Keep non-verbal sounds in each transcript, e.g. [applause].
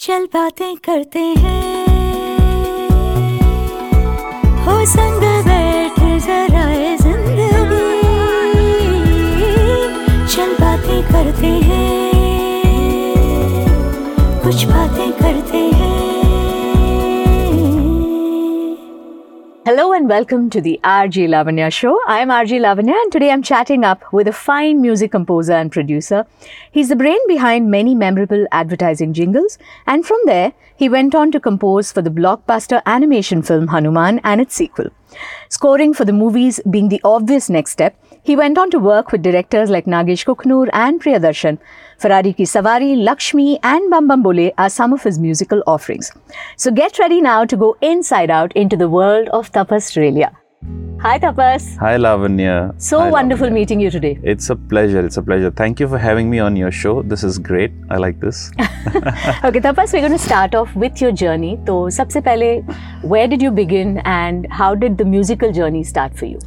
चल बातें करते हैं। संग बैठ जरा ज़िंदगी। चल बातें करते हैं। कुछ बातें Hello and welcome to the RJ Lavanya Show. I am RJ Lavanya and today I'm chatting up with a fine music composer and producer. He's the brain behind many memorable advertising jingles and from there he went on to compose for the blockbuster animation film Hanuman and its sequel. Scoring for the movies being the obvious next step, he went on to work with directors like Nagesh Kukunoor and Priyadarshan. Ferrari Ki Sawari, Laxmi, and Bum Bum Bole are some of his musical offerings. So get ready now to go inside out into the world of Tapas Relia. Hi Tapas. Hi Lavanya. So Hi, wonderful Lavanya. meeting you today. It's a pleasure. It's a pleasure. Thank you for having me on your show. This is great. I like this. [laughs] okay Tapas, we're going to start off with your journey. So, sabse where did you begin and how did the musical journey start for you?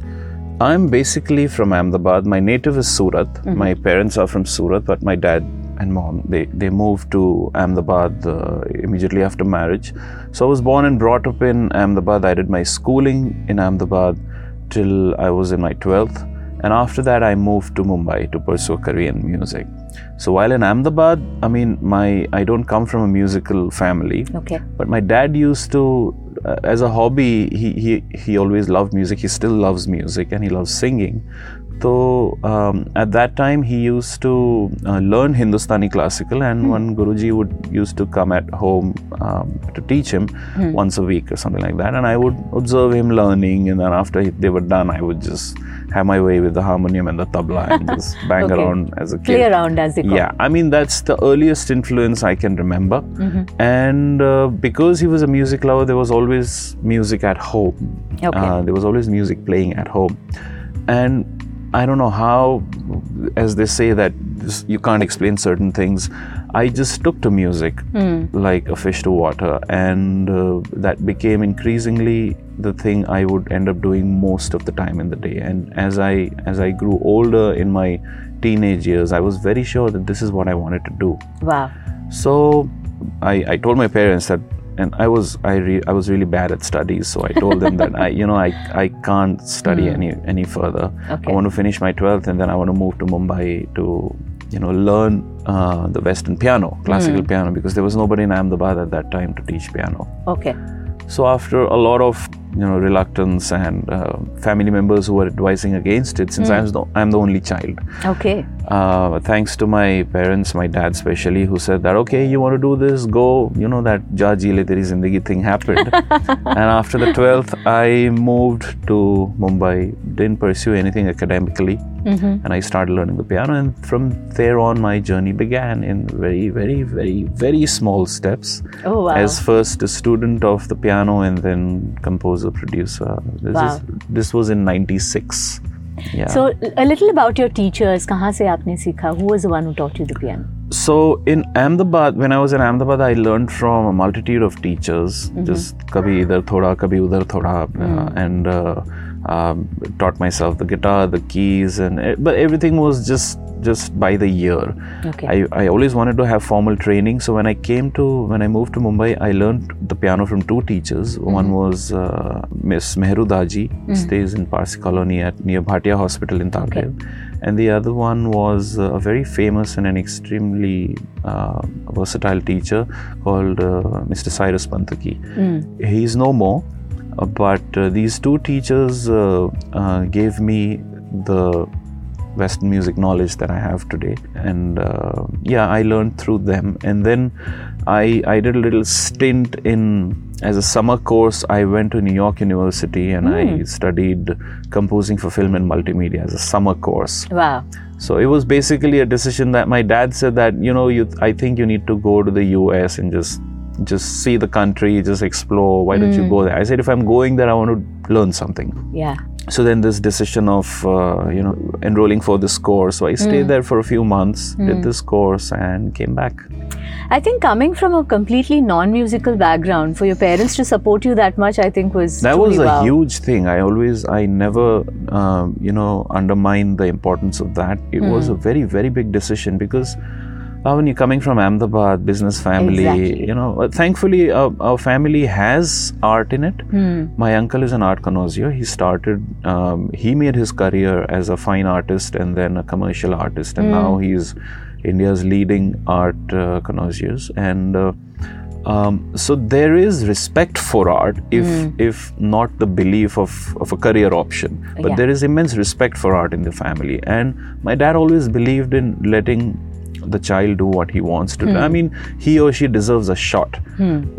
I'm basically from Ahmedabad. My native is Surat. Mm-hmm. My parents are from Surat, but my dad and mom they they moved to Ahmedabad uh, immediately after marriage. So I was born and brought up in Ahmedabad. I did my schooling in Ahmedabad till I was in my 12th. And after that, I moved to Mumbai to pursue a career in music. So while in Ahmedabad, I mean, my I don't come from a musical family. Okay. But my dad used to, Uh, as a hobby, he, he he always loved music. He still loves music and he loves singing. So um, at that time, he used to uh, learn Hindustani classical, and one Guruji would used to come at home um, to teach him once a week or something like that. And I would observe him learning, and then after he- they were done, I would just have my way with the harmonium and the tabla and [laughs] just bang Okay. around as a kid. Play around as they call Yeah, I mean that's the earliest influence I can remember. Mm-hmm. And uh, because he was a music lover, there was always music at home. Okay. Uh, there was always music playing at home, and I don't know how, as they say that this, you can't explain certain things. I just took to music Hmm. like a fish to water, and uh, that became increasingly the thing I would end up doing most of the time in the day. And as I as I grew older in my teenage years, I was very sure that this is what I wanted to do. Wow. So I, I told my parents that, and I was I re, I was really bad at studies. So I told them that I you know I I can't study any any further. Okay. I want to finish my twelfth and then I want to move to Mumbai to you know learn uh, the Western piano, classical piano, because there was nobody in Ahmedabad at that time to teach piano. Okay. So after a lot of you know reluctance and uh, family members who were advising against it, since I'm the, I'm the only child, Okay. uh, thanks to my parents, my dad especially, who said that okay, you want to do this, go. You know that ja ji le teri zindagi thing happened. [laughs] and after the twelfth, I moved to Mumbai. Didn't pursue anything academically, and I started learning the piano. And from there on, my journey began in very, very, very, very small steps. Oh, wow. As first a student of the piano, and then composer, a producer. This, wow. is, this was in 96. Yeah. So, a little about your teachers. Kahan se aapne? Who was the one who taught you the piano? So, in Ahmedabad, when I was in Ahmedabad, I learned from a multitude of teachers. Mm-hmm. Just kabhi idhar thoda, kabhi udhar thoda. Mm-hmm. Uh, and... Uh, um, taught myself the guitar, the keys, and e- but everything was just just by the year. Okay. I, I always wanted to have formal training. So when I came to when I moved to Mumbai, I learned the piano from two teachers. One was uh, Miss Mehru Daji, stays in Parsi Colony at near Bhatia Hospital in Tardeo. And the other one was uh, a very famous and an extremely uh, versatile teacher called uh, Mr. Cyrus Pantaki. He's no more, but uh, these two teachers uh, uh, gave me the Western music knowledge that I have today. And uh, yeah, I learned through them. And then I, I did a little stint in, as a summer course, I went to New York University and I studied composing for film and multimedia as a summer course. Wow. So it was basically a decision that my dad said that, you know, you, I think you need to go to the US and just just see the country, just explore. Why don't you go there? I said, if I'm going there, I want to learn something. Yeah. So then this decision of uh, you know enrolling for this course. So I stayed there for a few months, did this course, and came back. I think coming from a completely non-musical background, for your parents to support you that much, I think was That was a wow. huge thing. I always, I never, um, you know, undermined the importance of that. It was a very, very big decision because uh, when you're coming from Ahmedabad, business family, Exactly. you know, uh, thankfully our, our family has art in it. Hmm. My uncle is an art connoisseur. He started, um, he made his career as a fine artist and then a commercial artist, and now he's India's leading art uh, connoisseurs. And uh, um, so there is respect for art, if if not the belief of, of a career option, but Yeah. there is immense respect for art in the family. And my dad always believed in letting the child do what he wants to do. I mean, he or she deserves a shot.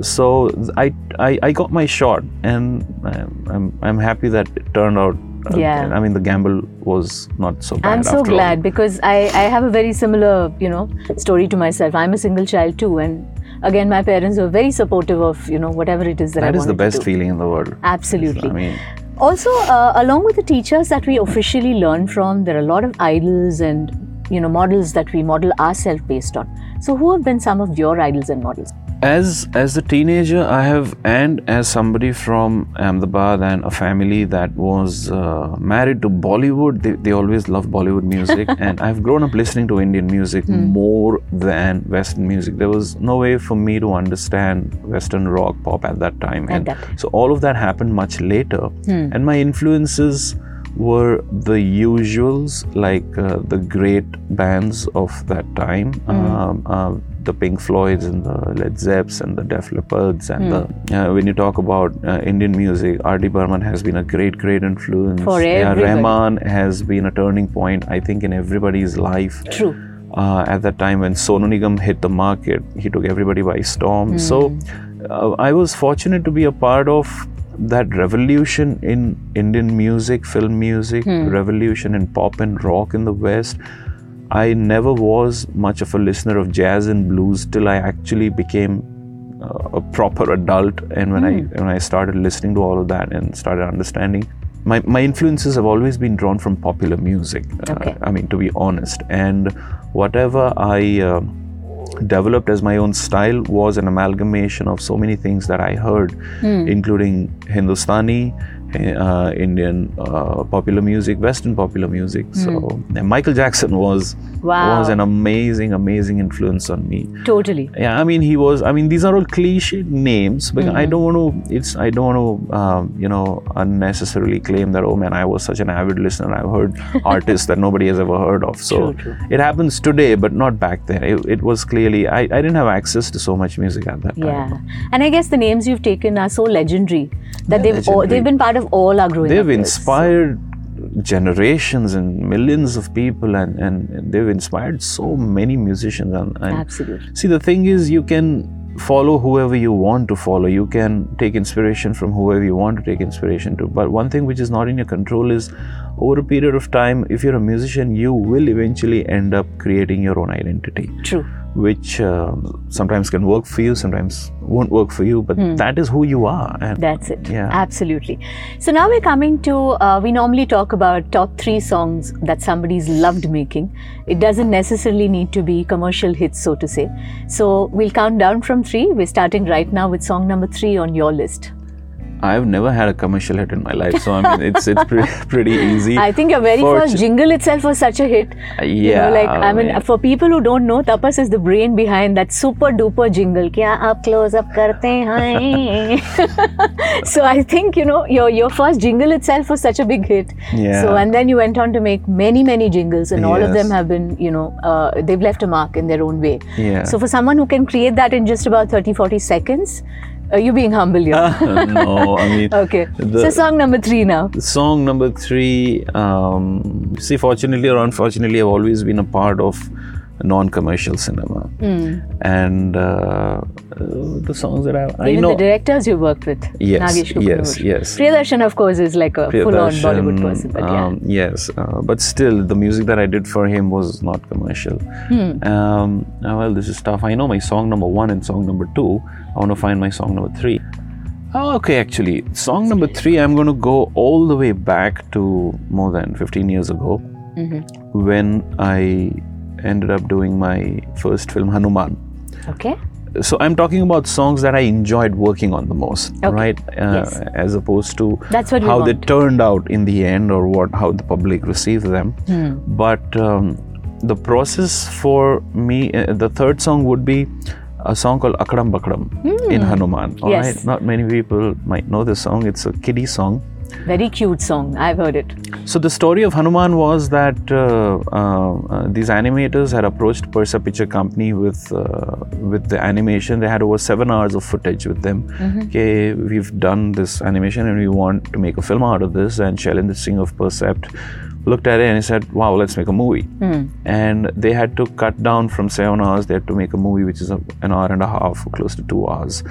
So I, I I got my shot, and I'm I'm, I'm happy that it turned out. uh, Yeah. I mean, the gamble was not so bad. I'm so after all. glad because I, I have a very similar, you know, story to myself. I'm a single child too, and again, my parents were very supportive of, you know, whatever it is that I That is the best feeling in the world. Absolutely. I mean, Also, uh, along with the teachers that we officially learn from, there are a lot of idols and you know models that we model ourselves based on. So, who have been some of your idols and models? as as a teenager i have and as somebody from ahmedabad and a family that was uh, married to bollywood they, they always loved bollywood music [laughs] and i've grown up listening to indian music more than western music there was no way for me to understand western rock pop at that time and that time. so all of that happened much later and my influences were the usuals like uh, the great bands of that time um, uh, the pink floyds and the led zeps and the Def Leppards and the uh, when you talk about uh, indian music rd burman has been a great great influence For yeah, everybody. rahman has been a turning point i think in everybody's life True. uh, at that time when Sonu Nigam hit the market, he took everybody by storm. So uh, I was fortunate to be a part of that revolution in Indian music, film music, revolution in pop and rock in the West. I never was much of a listener of jazz and blues till I actually became uh, a proper adult and when I when I started listening to all of that and started understanding. My, my influences have always been drawn from popular music uh, I mean to be honest. And whatever I uh, developed as my own style was an amalgamation of so many things that I heard hmm. including Hindustani uh, Indian uh, popular music Western popular music so and Michael Jackson was Wow. was an amazing amazing influence on me Totally. yeah i mean he was i mean these are all cliche names but i don't want to it's i don't want to um, you know unnecessarily claim that oh man i was such an avid listener i've heard [laughs] artists that nobody has ever heard of so True, true. it happens today but not back then it, it was clearly I, I didn't have access to so much music at that time Yeah. And I guess the names you've taken are so legendary that They're they've all, legendary. they've been part of all our growing they've inspired generations and millions of people and, and, and they've inspired so many musicians and, and Absolutely. See, the thing is, you can follow whoever you want to follow. You can take inspiration from whoever you want to take inspiration to. But one thing which is not in your control is over a period of time, if you're a musician, you will eventually end up creating your own identity, True. Which um, sometimes can work for you, sometimes won't work for you, but that is who you are. And That's it. Yeah. Absolutely. So now we're coming to, uh, we normally talk about top three songs that somebody's loved making. It doesn't necessarily need to be commercial hits, so to say. So we'll count down from three. We're starting right now with song number three on your list. I've never had a commercial hit in my life, so I mean, it's it's pretty, [laughs] pretty easy. I think your very for first jingle itself was such a hit. Uh, yeah, you know, like I mean, yeah. for people who don't know, Tapas is the brain behind that super duper jingle. Kya aap close up karte hain? [laughs] so I think you know your your first jingle itself was such a big hit. Yeah. So and then you went on to make many many jingles, and yes. all of them have been you know uh, they've left a mark in their own way. Yeah. So for someone who can create that in just about 30 40 seconds uh, you're being humble here. [laughs] no, I mean, [laughs] okay. the- so song number three now. Song number three. Um, see, fortunately or unfortunately, I've always been a part of non-commercial cinema, and uh, uh, the songs that I, I Even know. the directors you worked with. Yes, Nagesh yes, yes. Priyadarshan, of course, is like a full-on Bollywood person. But yeah. um, yes, uh, but still, the music that I did for him was not commercial. Hmm. Um, uh, well, this is tough. I know my song number one and song number two. I want to find my song number three. Oh, okay, actually, song number three, I'm going to go all the way back to more than 15 years ago Mm-hmm. when I ended up doing my first film, Hanuman Okay. so I'm talking about songs that I enjoyed working on the most, Okay. right? Uh, Yes. As opposed to That's what how they turned out in the end, or what how the public received them. Hmm. But um, the process for me, uh, the third song would be a song called Akadam Bakadam in Hanuman. all Hmm. Yes. right? Not many people might know this song. It's a kiddie song. Very cute song. I've heard it. So the story of Hanuman was that uh, uh, uh, these animators had approached Percept Picture Company with uh, with the animation. They had over seven hours of footage with them. Okay, we've done this animation and we want to make a film out of this. And Shailendra Singh of Percept looked at it and he said, "Wow, let's make a movie." Hmm. And they had to cut down from seven hours. They had to make a movie which is a, an hour and a half, close to two hours.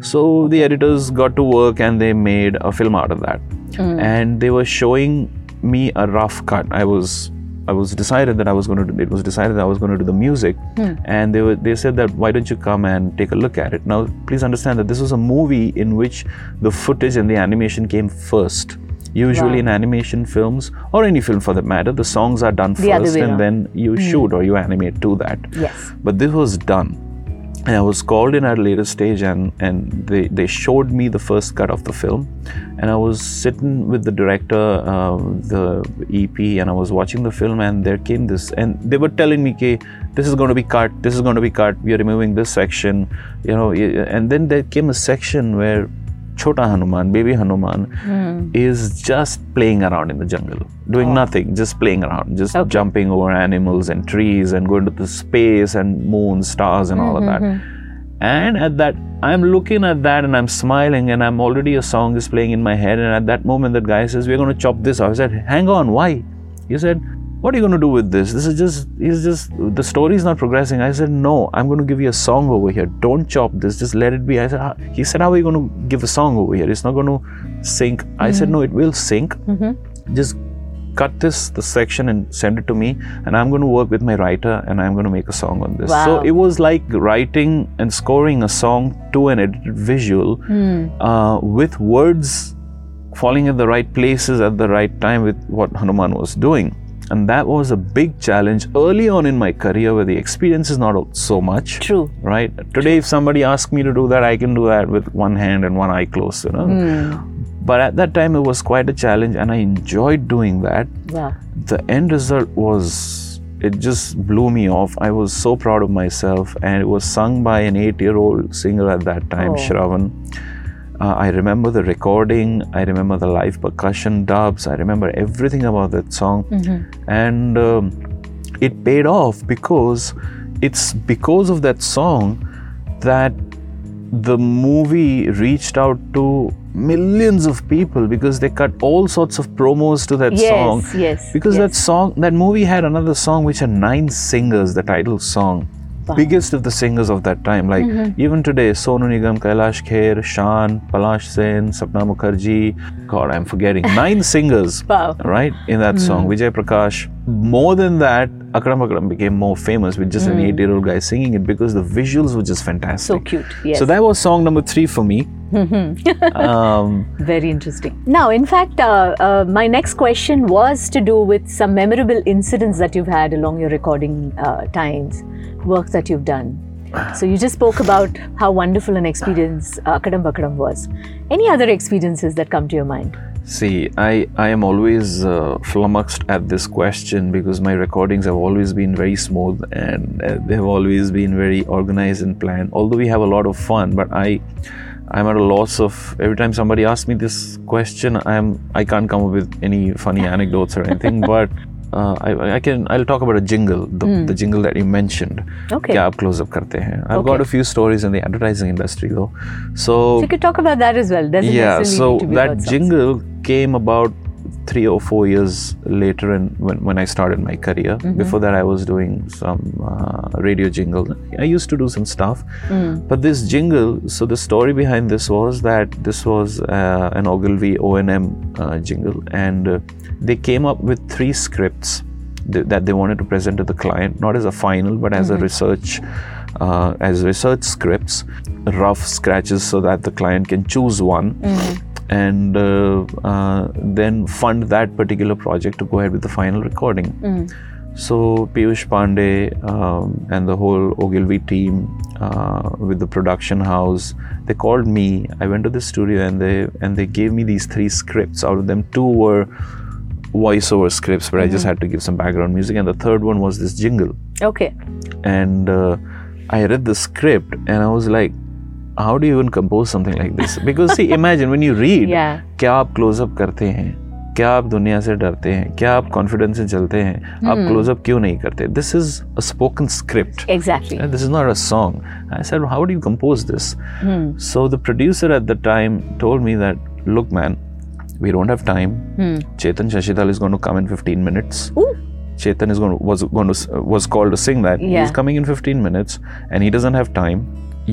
So the editors got to work and they made a film out of that. Hmm. And they were showing me a rough cut. I was I was decided that I was going to. It was decided that I was going to do the music, hmm. and they were. They said that why don't you come and take a look at it? Now, please understand that this was a movie in which the footage and the animation came first. Usually Wow. in animation films or any film for that matter, the songs are done The first and around. then you shoot or you animate to that. Yes. But this was done. And I was called in at a later stage and, and they, they showed me the first cut of the film. And I was sitting with the director, uh, the EP, and I was watching the film and there came this and they were telling me, okay, this is going to be cut, this is going to be cut, we are removing this section, you know. And then there came a section where Chota Hanuman, baby Hanuman, hmm. is just playing around in the jungle, doing oh. nothing, just playing around, just Okay. jumping over animals and trees and going to the space and moon, stars, and all of that. Mm-hmm, mm-hmm. And at that, I'm looking at that and I'm smiling, and I'm already a song is playing in my head. And at that moment, that guy says, "We're going to chop this." off." I said, "Hang on, why?" He said, "What are you going to do with this? This is just, he's just, the story is not progressing." I said, "No, I'm going to give you a song over here. Don't chop this. Just let it be." I said, "How-" "He said, how are you going to give a song over here? It's not going to sync." I said, mm-hmm. "No, it will sync. Mm-hmm. Just cut this the section and send it to me and i'm going to work with my writer and i'm going to make a song on this so it was like writing and scoring a song to an edited visual mm. uh, with words falling in the right places at the right time with what hanuman was doing and that was a big challenge early on in my career where the experience is not so much. True. right? Today if somebody asks me to do that i can do that with one hand and one eye closed you know? Hmm. But at that time it was quite a challenge and i enjoyed doing that. Wow. the end result was it just blew me off. I was so proud of myself and it was sung by an 8 year old singer at that time Oh. shravan uh, i remember the recording i remember the live percussion dubs i remember everything about that song and um, it paid off because it's because of that song that the movie reached out to millions of people because they cut all sorts of promos to that Yes, song. yes, yes. Because that song, that movie had another song which had nine singers, the title song. Biggest of the singers of that time. Like Mm-hmm. even today, Sonu Nigam, Kailash Kher, Shan, Palash Sen, Sapna Mukherjee. God, I'm forgetting. Nine [laughs] singers. Wow. Right? In that song. Vijay Prakash. More than that, Akram Akram became more famous with just an eight year old guy singing it because the visuals were just fantastic. Hmm. So cute. Yes. So that was song number three for me. [laughs] um, Very interesting. Now, in fact, uh, uh, my next question was to do with some memorable incidents that you've had along your recording uh, times, work that you've done. So you just spoke about how wonderful an experience uh, Akadam Bakadam was. Any other experiences that come to your mind? See, I, I am always uh, flummoxed at this question because my recordings have always been very smooth and uh, they have always been very organized and planned. Although we have a lot of fun, but I. I'm at a loss of every time somebody asks me this question. I'm I can't come up with any funny anecdotes or anything. [laughs] but uh, I, I, can I'll talk about a jingle, the, mm. the jingle that you mentioned. Okay. Yeah, close up karte. I've okay. got a few stories in the advertising industry though. So, so you could talk about that as well. Doesn't yeah. So that jingle came about three or four years later, and when, when I started my career. Before that, I was doing some uh, radio jingle. I used to do some stuff, but this jingle. So the story behind this was that this was uh, an Ogilvy O&M uh, jingle, and uh, they came up with three scripts th- that they wanted to present to the client, not as a final, but as a research, uh, as research scripts, rough scratches, so that the client can choose one. And uh, uh, then fund that particular project to go ahead with the final recording. So Piyush Pandey um, and the whole Ogilvy team uh, with the production house, they called me. I went to the studio and they and they gave me these three scripts. Out of them, two were voiceover scripts where I just had to give some background music, and the third one was this jingle. Okay. And uh, I read the script and I was like, how do you even compose something like this? Because see, [laughs] imagine when you read, क्या आप close up करते हैं? क्या आप दुनिया से डरते हैं? क्या आप कॉन्फिडेंस से चलते हैं? hmm. आप क्लोज अप क्यों नहीं करते? This is a spoken script exactly this is not a song I said how do you compose this so the producer at the time told me that look man we don't have time Chetan Shashidal is going to come in 15 minutes chetan is going to, was going to was called to sing that Yeah. he's coming in 15 minutes and he doesn't have time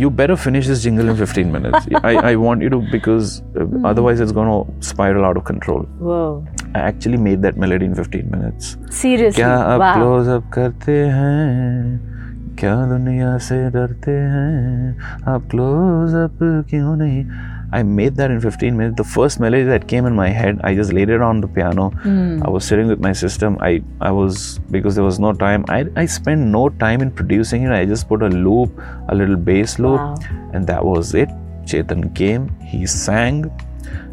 you better finish this jingle in 15 minutes [laughs] I, I want you to because uh, otherwise it's going to spiral out of control Whoa. i actually made that melody in 15 minutes Seriously. क्या आप wow. Close up करते हैं क्या दुनिया से डरते हैं आप क्लोज अप क्यों नहीं I made that in 15 minutes. The first melody that came in my head, I just laid it on the piano. Hmm. I was sitting with my system. I, I was because there was no time. I, I spent no time in producing it. I just put a loop, a little bass loop, Wow. and that was it. Chetan came, he sang,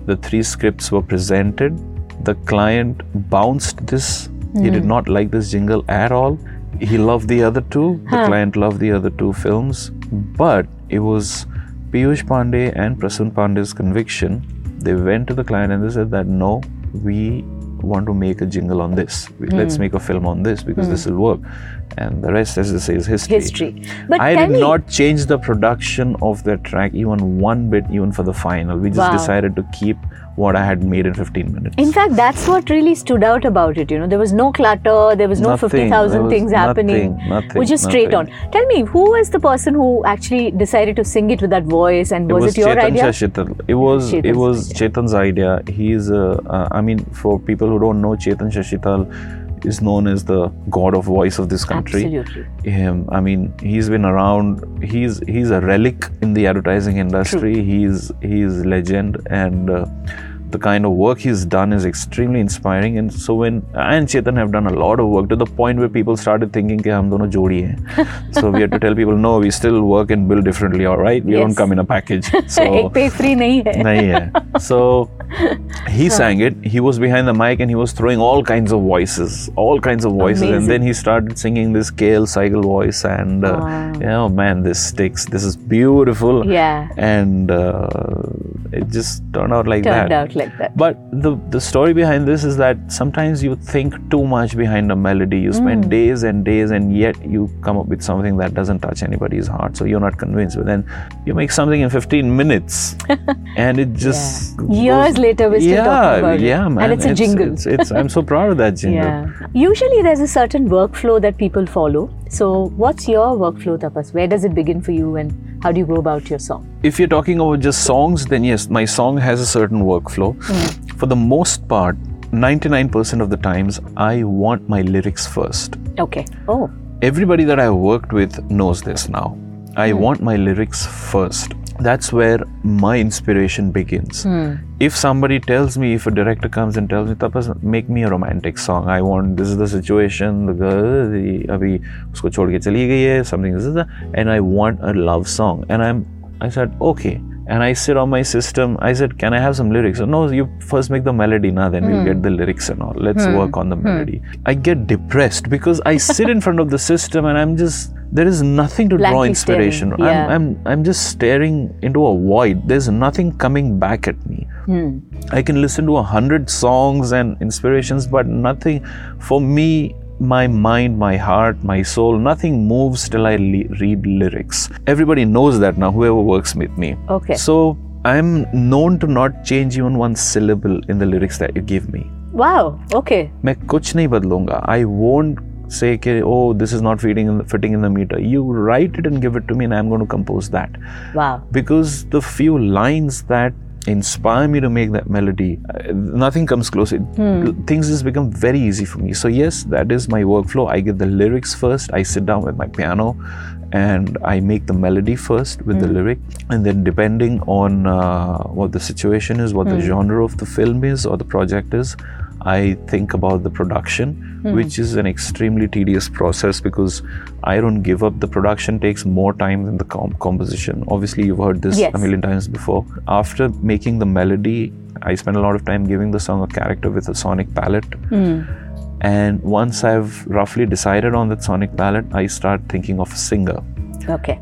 the three scripts were presented. The client bounced this. He did hmm. not like this jingle at all. He loved the other two. The client loved the other two films. But it was Piyush Pandey and Prasun Pandey's conviction. They went to the client and they said that no, we want to make a jingle on this. We- Let's hmm. make a film on this because this hmm. will work. And the rest, as they say, is history. History. But I did not change the production of that track even one bit, even for the final. We just Wow. decided to keep what I had made in 15 minutes. In fact, that's what really stood out about it. You know, there was no clutter, there was no Nothing. 50,000 There was things happening. nothing, nothing, which is straight on. Tell me, who was the person who actually decided to sing it with that voice and was it, your Chetan idea? Shashital. It was it Chetan's was Chetan's idea. He's uh, uh, I mean, for people who don't know, Chetan Shashital is known as the god of voice of this country. Absolutely. Him, I mean, he's been around. He's he's a relic in the advertising industry. He's he's legend and. Uh, the kind of work he's done is extremely inspiring and so when I and Chetan have done a lot of work to the point where people started thinking कि हम दोनों जोड़ी हैं so we had to tell people no we still work and build differently all right we Yes. don't come in a package [laughs] so एक पे free नहीं है nahi hai. So he sang it. He was behind the mic and he was throwing all kinds of voices, all kinds of voices. Amazing. And then he started singing this Kale cycle voice, and uh, Wow. you know, man, this sticks. This is beautiful. Yeah. And uh, it just turned out like Turned that. out like that. But the the story behind this is that sometimes you think too much behind a melody. You spend Hmm. days and days, and yet you come up with something that doesn't touch anybody's heart. So you're not convinced. But then you make something in 15 minutes, [laughs] and it just Yeah. Years goes- later, we're still yeah, talking about it. yeah, man. And it's a jingle. It's, it's, I'm so proud of that [laughs] jingle. Yeah. Usually there's a certain workflow that people follow. So what's your workflow, Tapas? Where does it begin for you and how do you go about your song? If you're talking about just songs, then yes, my song has a certain workflow. Hmm. For the most part, 99% of the times, I want my lyrics first. Okay. Oh. Everybody that I've worked with knows this now. I hmm. want my lyrics first that's where my inspiration begins. Hmm. If somebody tells me, if a director comes and tells me, Tapas, make me a romantic song. I want this is the situation, the girl, the abhi usko chod ke chali gayi hai, something this is the, and I want a love song. And I'm, I said, okay, and I sit on my system. I said, can I have some lyrics? No, you first make the melody now, then we'll get hmm. the lyrics and all. Let's hmm. work on the hmm. melody. I get depressed because I sit in front of the system and I'm just there is nothing to draw inspiration. yeah. I'm, I'm I'm just staring into a void. There's nothing coming back at me. I can listen to a hundred songs and inspirations, but nothing for me My mind, my heart, my soul, nothing moves till I le- read lyrics. Everybody knows that now, whoever works with me. Okay. So I'm known to not change even one syllable in the lyrics that you give me. Wow. Okay. मैं कुछ नहीं बदलूंगा I won't say कि oh this is not fitting in the, fitting in the meter you write it and give it to me and i'm going to compose that Wow. because the few lines that inspire me to make that melody uh, nothing comes close. It, things just become very easy for me. So yes that is my workflow. I get the lyrics first. I sit down with my piano and i make the melody first with the lyric. And then depending on uh, what the situation is what the genre of the film is or the project is i think about the production hmm. which is an extremely tedious process because i don't give up. The production takes more time than the com- composition. Obviously you've heard this Yes. a million times before. After making the melody i spend a lot of time giving the song a character with a sonic palette. Hmm. And once i've roughly decided on that sonic palette i start thinking of a singer. Okay.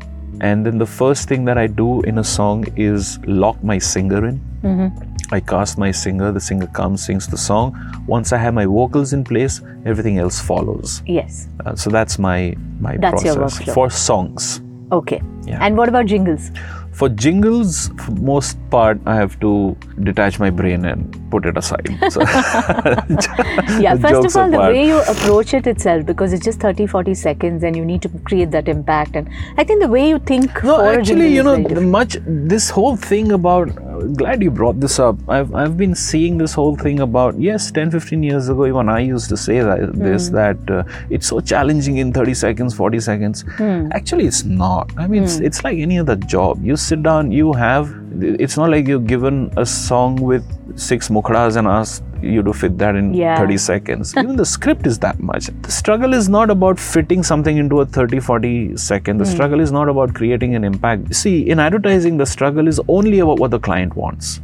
and then the first thing that I do in a song is lock my singer in. Mm-hmm. I cast my singer, the singer comes, sings the song. Once I have my vocals in place, everything else follows. Yes. Uh, so that's my my That's process for songs. Okay. Yeah. And what about jingles? For jingles, for most part, I have to detach my brain and put it aside. [laughs] So [laughs] Yeah, first of all, the way you approach it itself, because it's just 30, 40 seconds and you need to create that impact. And I think the way you think No, actually, you know, much this whole thing about. Glad you brought this up. I've I've been seeing this whole thing about yes, 10, 15 years ago, even I used to say that this Hmm. that uh, it's so challenging in 30 seconds, 40 seconds. Hmm. Actually, it's not. I mean, it's, it's like any other job. You sit down, you have. It's not like you're given a song with six mukhras and asked you to fit that in Yeah. 30 seconds. Even the script is that much. The struggle is not about fitting something into a 30, 40 second. The hmm. struggle is not about creating an impact. See, in advertising, the struggle is only about what the client wants.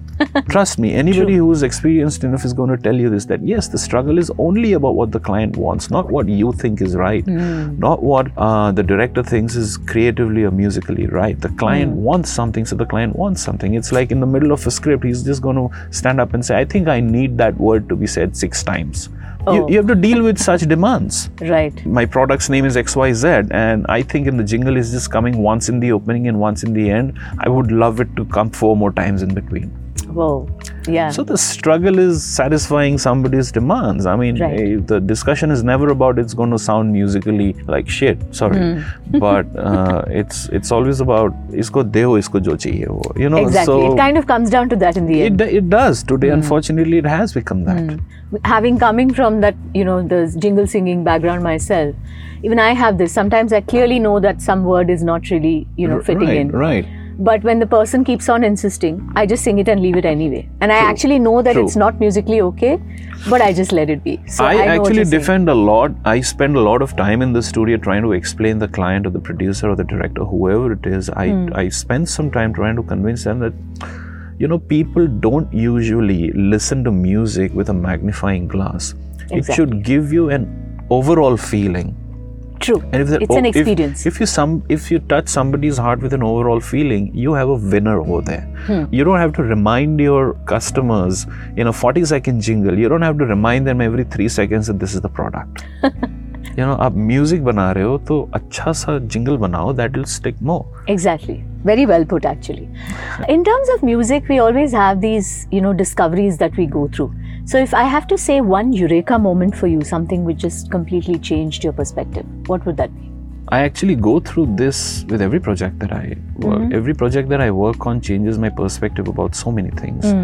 Trust me, anybody who's experienced enough is going to tell you this that yes, the struggle is only about what the client wants, not what you think is right, not what uh, the director thinks is creatively or musically right. The client wants something, so the client wants something. It's like in the middle of a script, he's just going to stand up and say, I think I need that word to be said six times. You, Oh. you have to deal with such demands Right. my product's name is XYZ, and I think in the jingle is just coming once in the opening and once in the end. I would love it to come four more times in between. Whoa. Yeah. So the struggle is satisfying somebody's demands. I mean, Right. eh, the discussion is never about it's going to sound musically like shit. Sorry, Hmm. [laughs] but uh, it's it's always about isko deo isko jo chahiye wo. You know, exactly. so it kind of comes down to that in the end. do- it does today. Hmm. Unfortunately, it has become that. having coming from that you know the jingle singing background myself even i have this sometimes i clearly know that some word is not really you know fitting right, in right. But when the person keeps on insisting i just sing it and leave it anyway and i actually know that True. it's not musically okay but i just let it be so I, i, actually you're saying. defend a lot. I spend a lot of time in the studio trying to explain the client or the producer or the director, whoever it is. I, Hmm. I spend some time trying to convince them that, you know, people don't usually listen to music with a magnifying glass. It should give you an overall feeling. True And if it's an if- experience If, you some if you touch somebody's heart with an overall feeling, you have a winner over there. Hmm. You don't have to remind your customers in a 40 second jingle. You don't have to remind them every three seconds that this is the product. [laughs] you know, आप music बना रहे हो तो अच्छा सा jingle बनाओ that will stick more. Exactly. Very well put, actually. In terms of music, we always have these, you know, discoveries that we go through. So, if I have to say one eureka moment for you, something which just completely changed your perspective, what would that be? I actually go through this with every project that I work. Every project that I work on changes my perspective about so many things.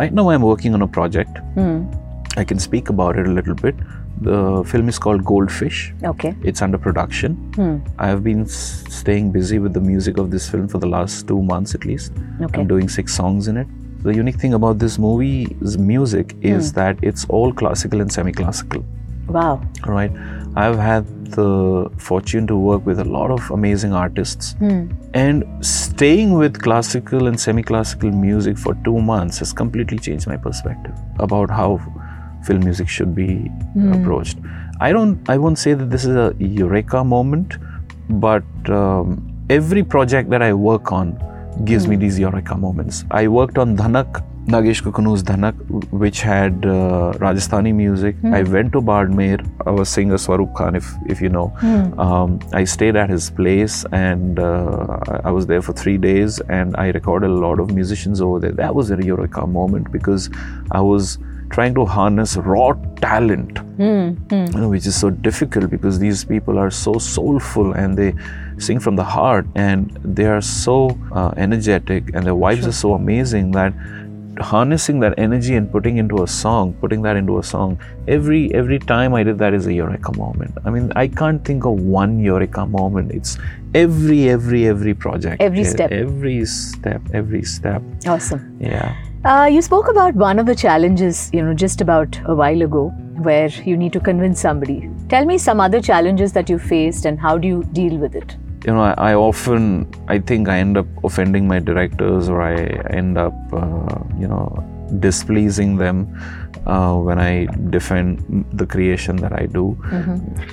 Right now, I'm working on a project. I can speak about it a little bit. The film is called Goldfish. Okay. It's under production. Hmm. I have been s- staying busy with the music of this film for the last two months at least. Okay. I'm doing six songs in it. The unique thing about this movie's music is that it's all classical and semi classical. Wow. Right. I've had the fortune to work with a lot of amazing artists. Hmm. And staying with classical and semi classical music for two months has completely changed my perspective about how film music should be approached. I don't, I won't say that this is a eureka moment, but um, every project that I work on gives me these eureka moments. I worked on Dhanak, Nagesh Kukunoor's Dhanak, which had uh, Rajasthani music. I went to Barmer, our singer Swaroop Khan, if, if you know. Um, I stayed at his place and uh, I I was there for three days and I recorded a lot of musicians over there. That was a eureka moment because I was trying to harness raw talent, you know, which is so difficult because these people are so soulful and they sing from the heart and they are so uh, energetic and their vibes are so amazing that harnessing that energy and putting into a song putting that into a song every every time i did that is a eureka moment. I mean i can't think of one eureka moment. It's every every every project. Every step. every step every step. Awesome. yeah Uh, you spoke about one of the challenges, you know, just about a while ago, where you need to convince somebody. Tell me some other challenges that you faced and how do you deal with it? you know, I, I often, I think I end up offending my directors or I end up, uh, you know, displeasing them uh, when I defend the creation that I do.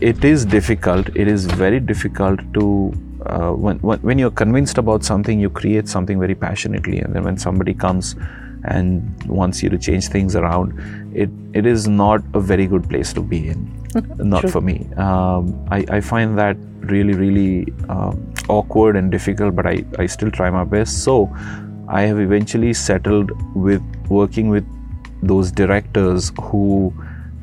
It is difficult. It is very difficult to, uh, when, when, when you're convinced about something, you create something very passionately. And then when somebody comes and wants you to change things around, it, it is not a very good place to be in. [laughs] not for me. Um, I, I find that really, really um, awkward and difficult, but I, I still try my best. So I have eventually settled with working with those directors who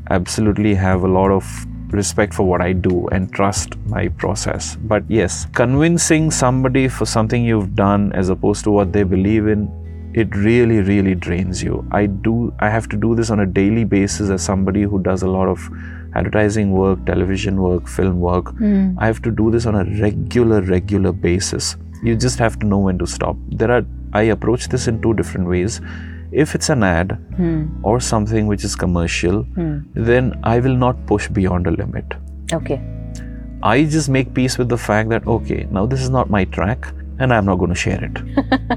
absolutely have a lot of respect for what I do and trust my process. But yes, convincing somebody for something you've done as opposed to what they believe in, it really, really drains you. I do I have to do this on a daily basis as somebody who does a lot of advertising work, television work, film work. Hmm. I have to do this on a regular, regular basis. You just have to know when to stop. There are I approach this in two different ways. If it's an ad hmm. or something which is commercial, hmm. then I will not push beyond a limit. Okay. I just make peace with the fact that okay, now this is not my track and I'm not going to share it.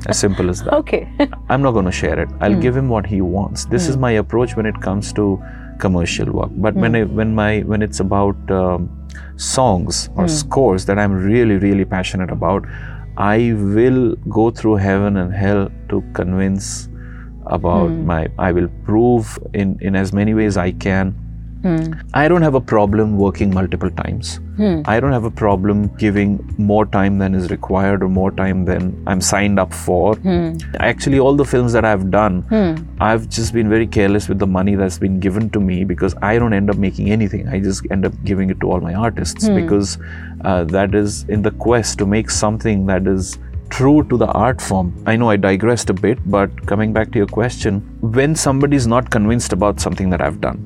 as simple as that. [laughs] Okay. I'm not going to share it. I'll hmm. give him what he wants. This is hmm. my approach when it comes to commercial work. But when hmm. I, when my when it's about um, songs or scores that I'm really really passionate about, I will go through heaven and hell to convince about my. I will prove in in as many ways I can. I don't have a problem working multiple times. Hmm. I don't have a problem giving more time than is required or more time than I'm signed up for. Hmm. Actually, all the films that I've done, hmm. I've just been very careless with the money that's been given to me because I don't end up making anything. I just end up giving it to all my artists because uh, that is in the quest to make something that is true to the art form. I know I digressed a bit, but coming back to your question, when somebody is not convinced about something that I've done,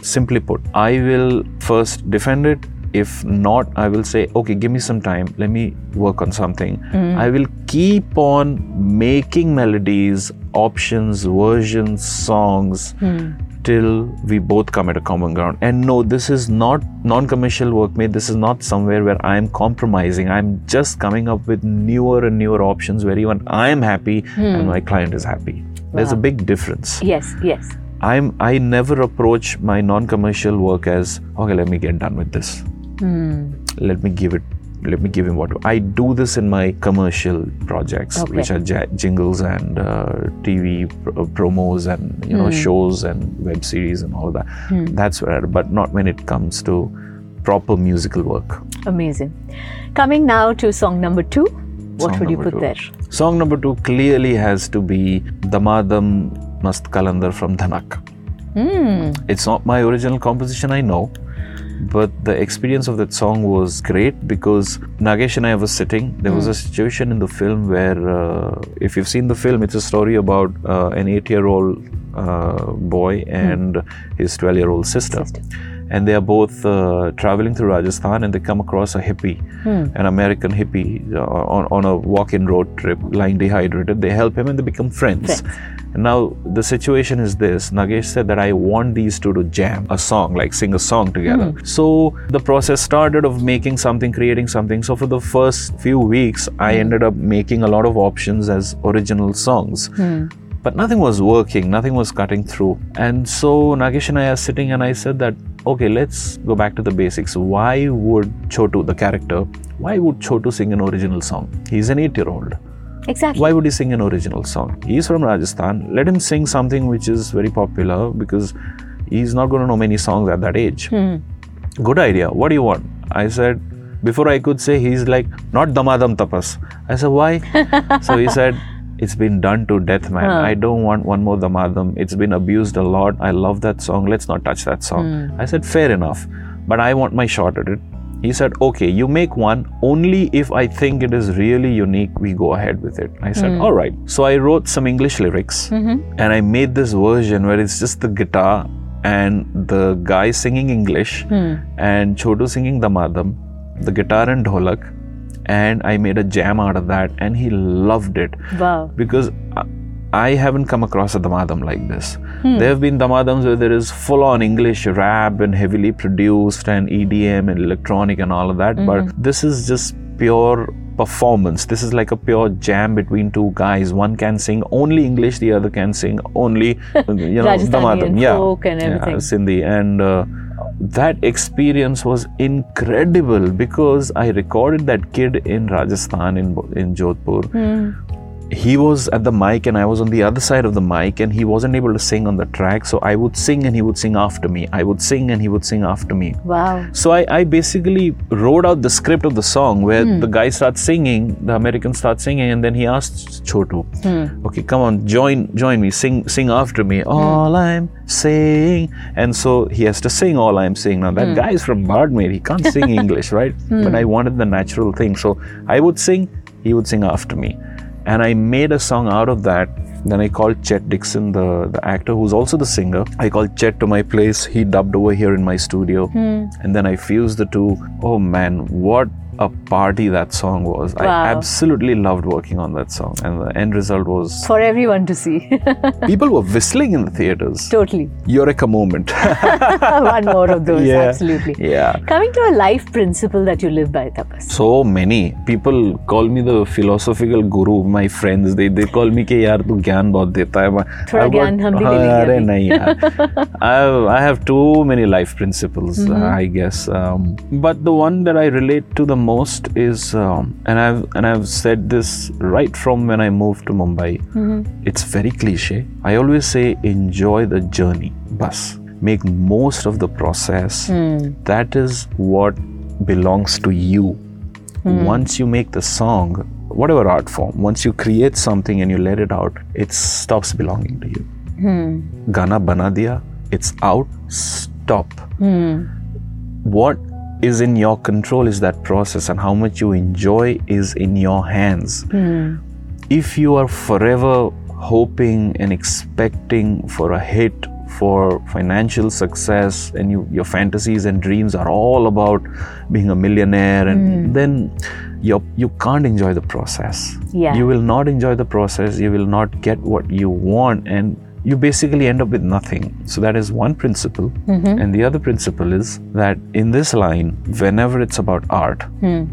simply put, I will first defend it. If not, I will say, okay, give me some time. Let me work on something. Hmm. I will keep on making melodies, options, versions, songs hmm. till we both come at a common ground. And no, this is not non commercial work made. This is not somewhere where I am compromising. I'm just coming up with newer and newer options where even I am happy and hmm. my client is happy. There's a big difference. yes, yes. I'm I never approach my non-commercial work as okay. Let me get done with this. Let me give it. Let me give him what I do. This in my commercial projects, Okay. which are ja- jingles and uh, TV pr- uh, promos and you know shows and web series and all that. That's where, but not when it comes to proper musical work. Amazing. Coming now to song number two. What Song would you put two. there? Song number two clearly has to be Damadam Mast Kalandar from Dhanak. It's not my original composition, I know, but the experience of that song was great because Nagesh and I were sitting. There was a situation in the film where, uh, if you've seen the film, it's a story about uh, an eight year old uh, boy and his 12 year old sister. And they are both uh, traveling through Rajasthan and they come across a hippie, an American hippie, uh, on, on a walk in road trip, lying dehydrated. They help him and they become friends. And now the situation is this Nagesh said that I want these two to jam a song, like sing a song together. Hmm. So the process started of making something, creating something. So for the first few weeks, I hmm. ended up making a lot of options as original songs. Hmm. But nothing was working, nothing was cutting through. And so Nagesh and I are sitting, and I said that, okay, let's go back to the basics. Why would Chotu, the character, why would Chotu sing an original song? He's an eight year old. Exactly. Why would he sing an original song? He's from Rajasthan. Let him sing something which is very popular because he's not going to know many songs at that age. Good idea. What do you want? I said, before I could say, he's like, not Damadam Tapas. I said, why? [laughs] so he said, it's been done to death, man. Huh. I don't want one more Damadam. It's been abused a lot. I love that song. Let's not touch that song. Hmm. I said, fair enough, but I want my shot at it. He said, okay, you make one only if I think it is really unique, we go ahead with it. I said, all right. So I wrote some English lyrics Mm-hmm. and I made this version where it's just the guitar and the guy singing English Hmm. and Chotu singing Damadam, the guitar and dholak. And I made a jam out of that and he loved it Wow. because I- haven't come across a Damadam like this. There have been Damadams where there is full on English rap and heavily produced and EDM and electronic and all of that, but this is just pure performance. This is like a pure jam between two guys. One can sing only English, the other can sing only, [laughs] you know, Damadam. and yeah. folk and Yeah. Sindhi. And uh, that experience was incredible because I recorded that kid in Rajasthan, in, in Jodhpur Hmm. He was at the mic and I was on the other side of the mic and he wasn't able to sing on the track. So I would sing and he would sing after me. I would sing and he would sing after me. Wow. So I, I basically wrote out the script of the song where hmm. the guy starts singing, the American starts singing, and then he asks Chotu, hmm. okay, come on, join join me, sing sing after me. Hmm. All I'm saying. And so he has to sing all I'm saying. Now that guy is from Barmer, he can't sing [laughs] English, right? But I wanted the natural thing. So I would sing, he would sing after me. And I made a song out of that. Then I called Chet Dixon, the, the actor who's also the singer. I called Chet to my place. He dubbed over here in my studio. Hmm. And then I fused the two. Oh man, what a party that song was. I Wow. absolutely loved working on that song. And the end result was For everyone to see. [laughs] people were whistling in the theaters. totally. Eureka moment. [laughs] One more of those. Yeah. Absolutely. yeah. Coming to a life principle that you live by, Tapas. So many people call me the philosophical guru. My friends, they they call me कि यार तू ज्ञान बहुत देता [laughs] है. थोड़ा I've got- ज्ञान हम भी ले हाँ, लेंगे अरे अभी। नहीं यार. I have, I have too many life principles, Mm-hmm. uh, I guess. Um, but the one that I relate to the most is, um, and I've and I've said this right from when I moved to Mumbai. Mm-hmm. It's very cliche. I always say enjoy the journey. Bus. Make most of the process. Hmm. That is what belongs to you once you make the song, whatever art form, once you create something and you let it out, it stops belonging to you. Gana bana diya, it's out, stop. What is in your control is that process, and how much you enjoy is in your hands. Hmm. If you are forever hoping and expecting for a hit, for financial success, and you, your fantasies and dreams are all about being a millionaire, and hmm. then you you can't enjoy the process. Yeah. You will not enjoy the process. You will not get what you want, and you basically end up with nothing. So that is one principle. Mm-hmm. And the other principle is that in this line, whenever it's about art, hmm.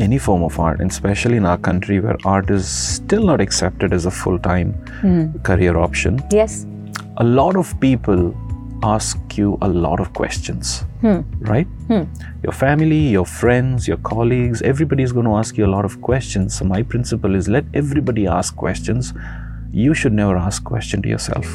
any form of art, and especially in our country where art is still not accepted as a full time hmm. career option, Yes. a lot of people ask you a lot of questions, hmm. right? Your family, your friends, your colleagues, everybody is going to ask you a lot of questions. So, my principle is let everybody ask questions. You should never ask question to yourself.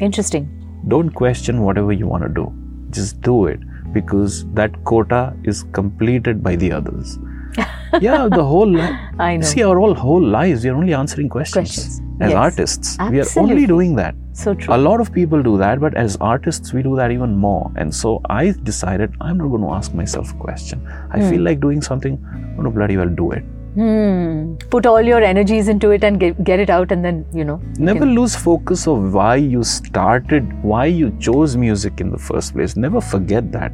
Interesting. Don't question whatever you want to do. Just do it because that quota is completed by the others. [laughs] yeah, the whole li- I know. See, our whole whole lives, we are only answering questions. Questions. As Yes. artists, we are only doing that. So true. A lot of people do that, but as artists, we do that even more. And so I decided I'm not going to ask myself a question. I Hmm. feel like doing something, I'm going to bloody well do it. Hmm. Put all your energies into it and get, get it out, and then, you know. you Never can- lose focus of why you started, why you chose music in the first place. Never forget that.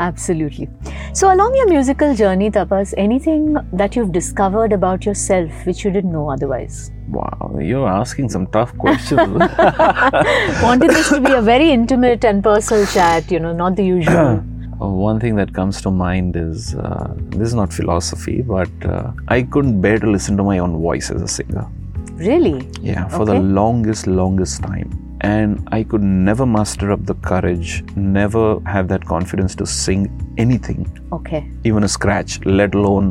Absolutely. So, along your musical journey, Tapas, anything that you've discovered about yourself which you didn't know otherwise? Wow, you're asking some tough questions. [laughs] Wanted this to be a very intimate and personal chat, you know, not the usual. [clears throat] Uh, One thing that comes to mind is uh, this is not philosophy, but uh, I couldn't bear to listen to my own voice as a singer. really? Yeah, for the longest, longest time. And I could never muster up the courage, never have that confidence to sing anything, Okay. even a scratch, let alone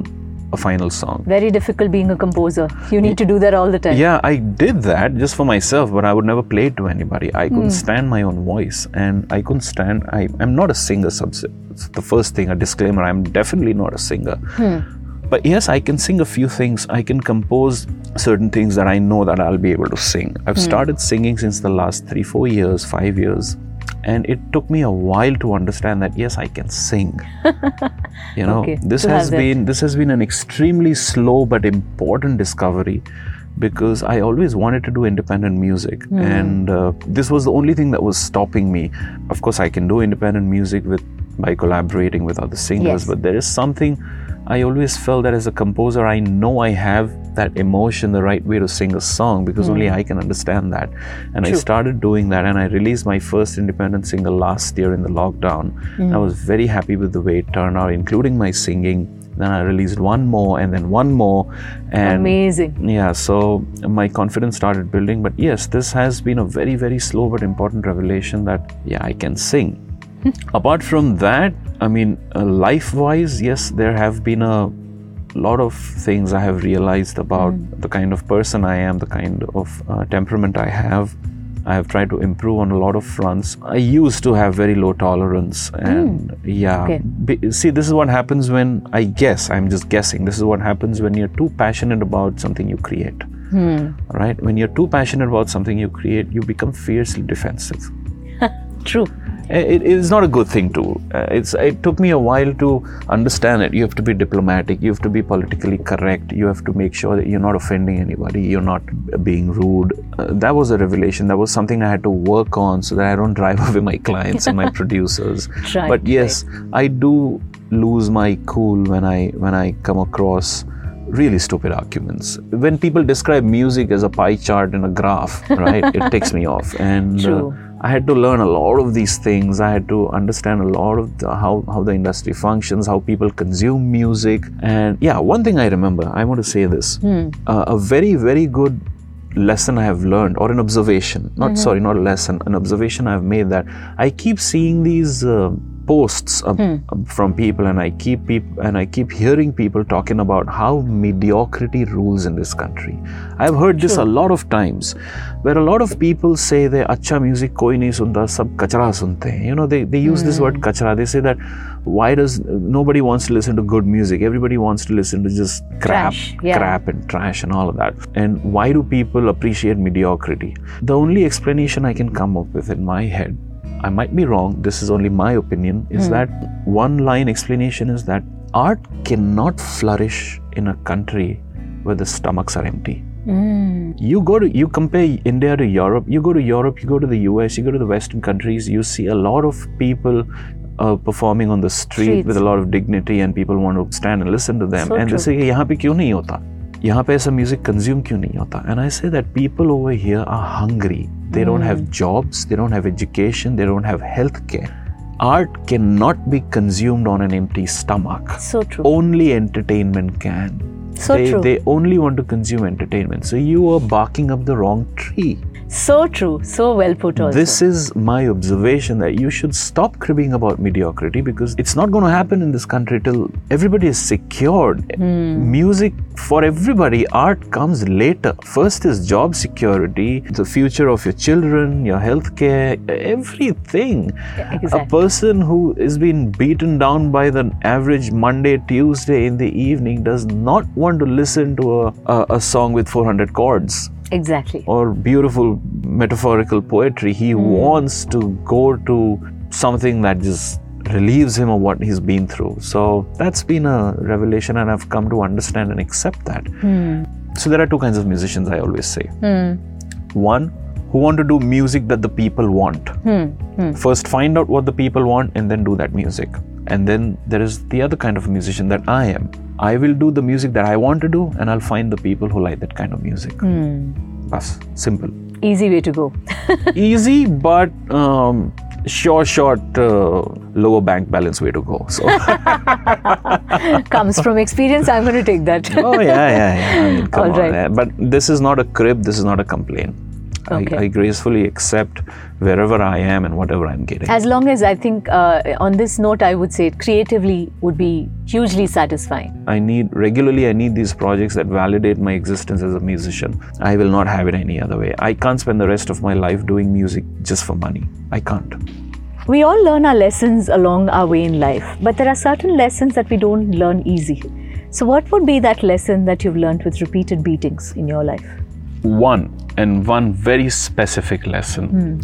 a final song. Very difficult being a composer. You need to do that all the time. Yeah, I did that just for myself, but I would never play it to anybody. I couldn't Hmm. stand my own voice, and I couldn't stand. I, I'm not a singer. It's the first thing, a disclaimer. I'm definitely not a singer. Hmm. But yes, I can sing a few things. I can compose certain things that I know that I'll be able to sing. I've started singing since the last three, four years, five years. And it took me a while to understand that yes, I can sing. [laughs] you know, Okay, this has been this has been an extremely slow but important discovery because I always wanted to do independent music, Hmm. and uh, this was the only thing that was stopping me. Of course, I can do independent music with by collaborating with other singers, Yes. but there is something I always felt that as a composer, I know I have that emotion, the right way to sing a song because only I can understand that. And I Hmm. Started doing that, and I released my first independent single last year in the lockdown. Hmm. I was very happy with the way it turned out, including my singing. Then I released one more, and then one more, and Amazing. yeah, so my confidence started building. But yes, this has been a very, very slow but important revelation that, yeah, I can sing. [laughs] Apart from that, I mean, uh, life wise, yes, there have been a lot of things I have realized about mm. the kind of person I am, the kind of uh, temperament I have. I have tried to improve on a lot of fronts. I used to have very low tolerance, mm. and yeah. Okay. Be- see, this is what happens when I guess, I'm just guessing, this is what happens when you're too passionate about something you create. Hmm. Right? When you're too passionate about something you create, you become fiercely defensive. [laughs] True. It it is not a good thing to. Uh, it's. It took me a while to understand it. You have to be diplomatic. You have to be politically correct. You have to make sure that you're not offending anybody. You're not being rude. Uh, that was a revelation. That was something I had to work on so that I don't drive [laughs] away my clients and my [laughs] producers. Right, but yes, I do lose my cool when I when I come across really stupid arguments. When people describe music as a pie chart in a graph, right? it [laughs] takes me off and. uh, True. I had to learn a lot of these things. I had to understand a lot of the, how, how the industry functions, how people consume music. And yeah, one thing I remember, I want to say this uh, a very, very good lesson I have learned, or an observation, not sorry, not a lesson, an observation I've made that I keep seeing these. Uh, posts uh, from people and i keep peop- and i keep hearing people talking about how mediocrity rules in this country. I've heard this a lot of times where a lot of people say they acha music koi nahi sunta sab kachra sunte you know they, they use this word kachra. They say that why does nobody wants to listen to good music. Everybody wants to listen to just crap Trash, yeah. crap and trash and all of that. And why do people appreciate mediocrity? The only explanation i can come up with in my head I might be wrong, this is only my opinion, is mm. that one line explanation is that art cannot flourish in a country where the stomachs are empty. Mm. You go to you compare India to Europe, you go to Europe, you go to the US, you go to the Western countries, you see a lot of people uh, performing on the street Streets. with a lot of dignity and people want to stand and listen to them. So and they say, nahi hota? यहाँ पे ऐसा music consume क्यों नहीं होता? And I say that people over here are hungry. They don't have jobs, they don't have education, they don't have health care. Art cannot be consumed on an empty stomach. So true. Only entertainment can. So they, true. they only want to consume entertainment. So you are barking up the wrong tree. So true. So well put also. This is my observation that you should stop cribbing about mediocrity because it's not going to happen in this country till everybody is secured. Hmm. Music for everybody, art comes later. First is job security, the future of your children, your health care, everything. A exactly. person who is being beaten down by the average Monday, Tuesday in the evening does not want to listen to a, a, a song with 400 chords exactly. or beautiful metaphorical poetry. He hmm. wants to go to something that just relieves him of what he's been through. So that's been a revelation, and I've come to understand and accept that. Hmm. So there are two kinds of musicians, I always say. Hmm. One, who want to do music that the people want. First, find out what the people want and then do that music. And then there is the other kind of musician that I am. I will do the music that I want to do, and I'll find the people who like that kind of music. Bas, simple. Easy way to go. [laughs] Easy, but um, sure, short, uh, lower bank balance way to go. So, [laughs] Comes from experience. I'm going to take that. oh yeah, yeah, yeah. I mean, [laughs] come All on. right. yeah. But this is not a crib. This is not a complaint. Okay. I, I gracefully accept wherever I am and whatever I'm getting. As long as I think, uh, on this note, I would say creatively would be hugely satisfying. I need regularly. I need these projects that validate my existence as a musician. I will not have it any other way. I can't spend the rest of my life doing music just for money. I can't. We all learn our lessons along our way in life, but there are certain lessons that we don't learn easy. So, what would be that lesson that you've learned with repeated beatings in your life? One and one very specific lesson.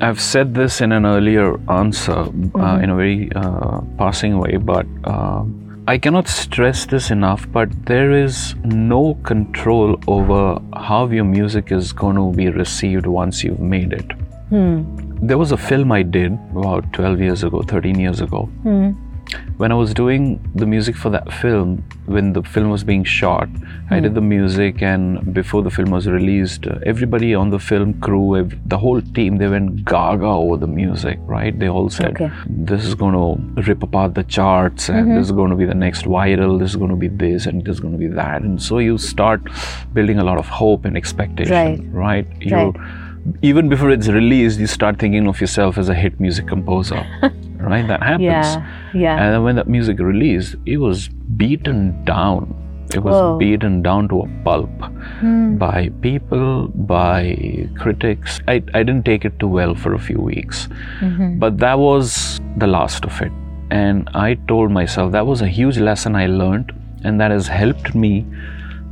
I've said this in an earlier answer uh, in a very uh, passing way, but uh, I cannot stress this enough. But there is no control over how your music is going to be received once you've made it. There was a film I did about 12 years ago, 13 years ago. When I was doing the music for that film, when the film was being shot, I did hmm. the music, and before the film was released, everybody on the film crew, ev- the whole team, they went gaga over the music, right? They all said, Okay. This is going to rip apart the charts, and mm-hmm. this is going to be the next viral, this is going to be this, and this is going to be that. And so you start building a lot of hope and expectation, right? You, Right. Even before it's released, you start thinking of yourself as a hit music composer, [laughs] right? That happens. Yeah, yeah. And then when that music released, it was beaten down. It was Whoa. beaten down to a pulp hmm. by people, by critics. I, I didn't take it too well for a few weeks. Mm-hmm. But that was the last of it. And I told myself that was a huge lesson I learned, and that has helped me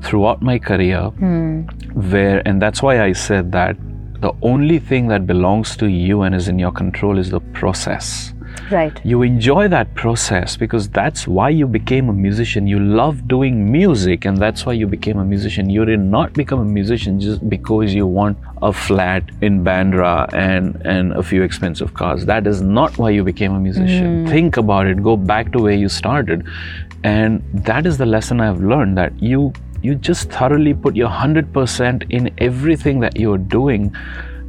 throughout my career. Hmm. Where, and that's why I said that the only thing that belongs to you and is in your control is the process right. you enjoy that process because that's why you became a musician. You love doing music, and that's why you became a musician. You did not become a musician just because you want a flat in Bandra and, and a few expensive cars. That is not why you became a musician. Hmm. Think about it, go back to where you started. And that is the lesson I've learned that you you just thoroughly put your 100% in everything that you're doing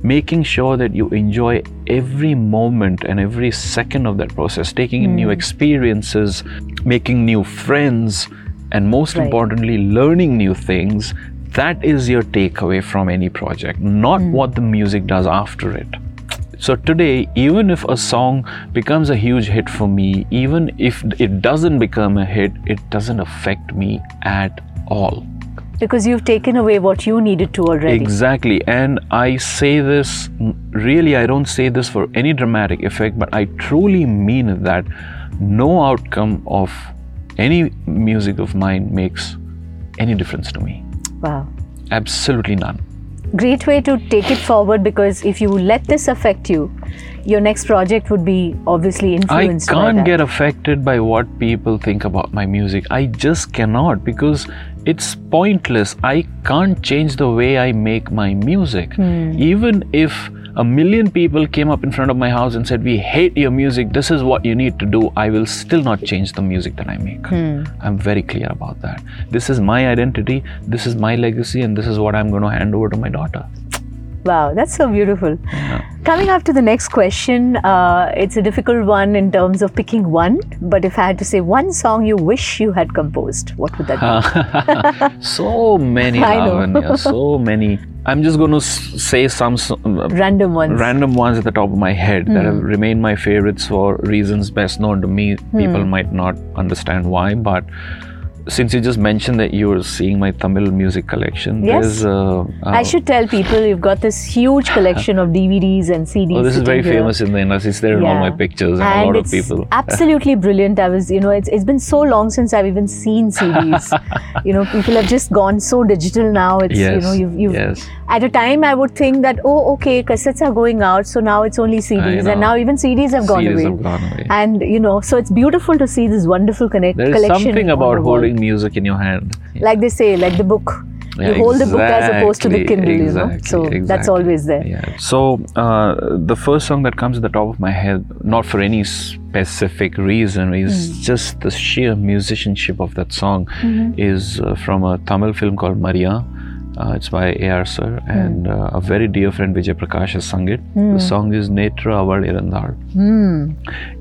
making sure that you enjoy every moment and every second of that process, taking in new hmm. experiences, making new friends, and most Right. importantly, learning new things. That is your takeaway from any project, not hmm. what the music does after it. So today, even if a song becomes a huge hit for me, even if it doesn't become a hit, it doesn't affect me at all. Because you've taken away what you needed to already. Exactly. And I say this really, I don't say this for any dramatic effect, but I truly mean that no outcome of any music of mine makes any difference to me. Wow. Absolutely none. Great way to take it forward because if you let this affect you, your next project would be obviously influenced by can't get affected by what people think about my music. I just cannot because it's pointless. I can't change the way I make my music. Hmm. Even if a million people came up in front of my house and said, We hate your music, this is what you need to do, I will still not change the music that I make. Hmm. I'm very clear about that. This is my identity, this is my legacy, and this is what I'm going to hand over to my daughter. Wow, that's so beautiful. Coming up to the next question, uh, it's a difficult one in terms of picking one. But if I had to say one song you wish you had composed, what would that be? [laughs] So many, [laughs] I know. Lavanya, so many. I'm just going to say some s- um, uh, Random ones. random ones at the top of my head that have hmm. remained my favorites for reasons best known to me. People hmm. might not understand why, but since you just mentioned that you were seeing my Tamil music collection, Yes. there's uh, uh, I should tell people you've got this huge collection of DVDs and CDs. Oh, this is very here. famous in the industry. It's there in all my pictures and, And a lot of people. [laughs] absolutely brilliant. I was, you know, it's, it's been so long since I've even seen CDs. [laughs] you know, people have just gone so digital now. It's, you know, you've, you've yes. at a time I would think that, oh, okay, cassettes are going out, so now it's only CDs. And now even CDs have gone CDs away. have gone away. And, you know, so it's beautiful to see this wonderful connect There is collection. something about wall. Holding music in your hand. Yeah. Like they say, like the book. Yeah, you hold the book as opposed to the exactly, Kindle, you know. exactly, So that's always there. Yeah. So uh, the first song that comes at the top of my head, not for any specific reason, is Hmm. just the sheer musicianship of that song. Mm-hmm. Is uh, from a Tamil film called Maryan. Uh, it's by A.R. Sir, Hmm. and uh, a very dear friend Vijay Prakash has sung it. The song is Netru Aval Irundhal.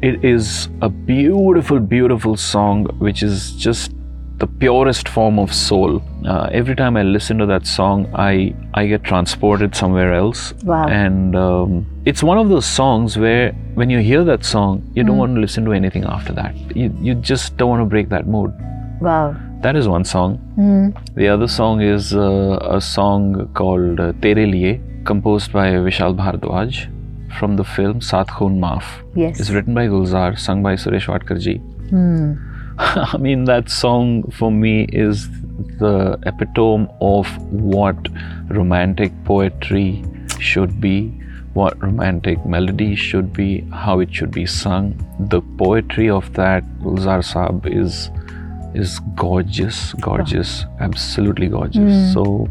It is a beautiful, beautiful song, which is just the purest form of soul. Uh, every time I listen to that song, I I get transported somewhere else. Wow. And um, it's one of those songs where when you hear that song, you don't want to listen to anything after that. You you just don't want to break that mood. Wow. That is one song. The other song is uh, a song called uh, Tere Liye, composed by Vishal Bhardwaj from the film Saath Khoon Maaf. Yes. It's written by Gulzar, sung by Suresh Wadkarji. [laughs] I mean, that song for me is the epitome of what romantic poetry should be, what romantic melody should be, how it should be sung. The poetry of that Gulzar Saab is is gorgeous, gorgeous, absolutely gorgeous. So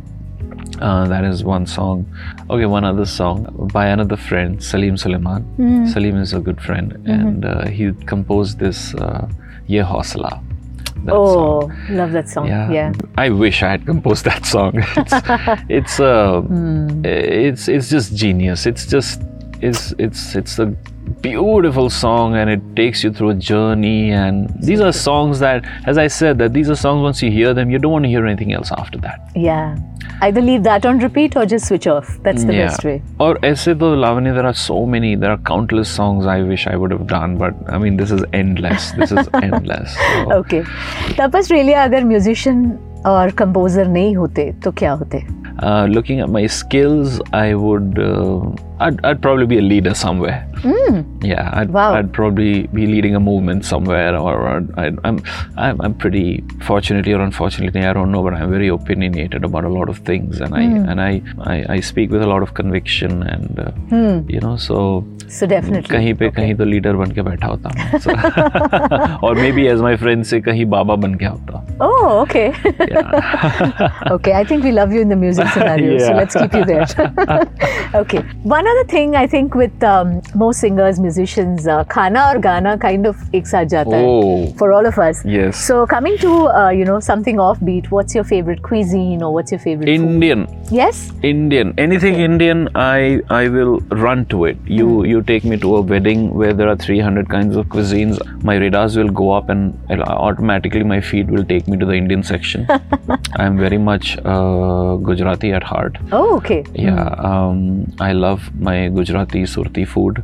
uh, that is one song. Okay, one other song by another friend, Salim Suleiman. Salim is a good friend, and uh, he composed this uh, Ye Hausla. That Oh, song. love that song. Yeah. Yeah. I wish I had composed that song. [laughs] It's [laughs] it's uh, it's it's just genius. It's just it's it's it's a beautiful song and it takes you through a journey and these are songs that as i said that these are songs once you hear them you don't want to hear anything else after that. Yeah. Either leave that on repeat or just switch off. That's the yeah. best way. Or essay though Lavanya there are so many there are countless songs i wish i would have done but i mean this is endless. This is [laughs] endless so. okay. Tapas Relia other musician और composer नहीं होते तो क्या होते looking at my skills I would I'd, I'd probably be a leader somewhere. Yeah, I'd, Wow. I'd probably be leading a movement somewhere, or, or I'd, I'm, I'm, I'm pretty fortunately or unfortunately, I don't know, but I'm very opinionated about a lot of things, and I and I, I, I speak with a lot of conviction, and uh, you know, so so definitely कहीं पे कहीं तो leader बन के बैठा होता मैं So- [laughs] और maybe as my friend से कहीं बाबा बन के होता Oh, okay. [laughs] okay, I think we love you in the music scenario, so Yeah. [laughs] let's keep you there. okay. another thing I think with um, most singers, musicians, uh, khana or gana kind of ek jata oh. for all of us. Yes. So coming to uh, you know something offbeat, what's your favorite cuisine or what's your favorite Indian? Food? Yes. Indian. Anything okay. Indian, I I will run to it. You mm. you take me to a wedding where there are 300 kinds of cuisines. My radars will go up and automatically my feet will take me to the Indian section. [laughs] I am very much uh, Gujarati at heart. Oh okay. Yeah. Mm. Um, I love my Gujarati Surti food.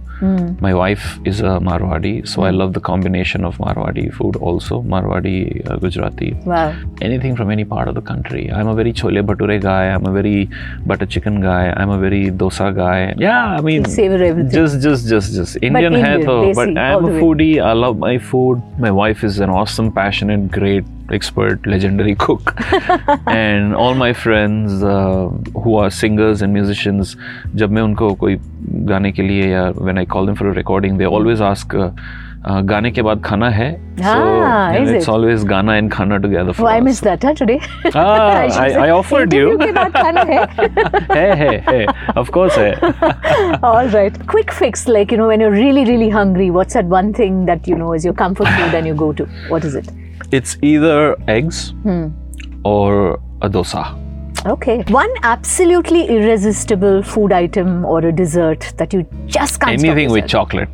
My wife is a Marwadi, so I love the combination of Marwadi food also. Marwadi, uh, Gujarati Wow. anything from any part of the country. I'm a very chole bhature guy. I'm a very butter chicken guy. I'm a very dosa guy. Yeah, I mean, savor everything. just, just, just, just Indian hai Indian, to. desi, But I'm a way. foodie. I love my food. My wife is an awesome, passionate, great, expert, legendary cook. [laughs] [laughs] and all my friends uh, who are singers and musicians, जब मैं उनको कोई गाने के लिए या when I call them for a recording, they always ask. Uh, uh, गाने के बाद खाना है Ah, so you know, is it's it? always Ghana and Khana together for Oh, I us. missed that huh, today. Ah, [laughs] should I, say, I offered you. interview के बाद खाना है. hey, hey, hey. Of course, hey. All right. Quick fix, like, you know, when you're really, really hungry, what's that one thing that, you know, is your comfort food and you go to? What is it? It's either eggs or a dosa. Okay. One absolutely irresistible food item or a dessert that you just can't stop. Anything with chocolate.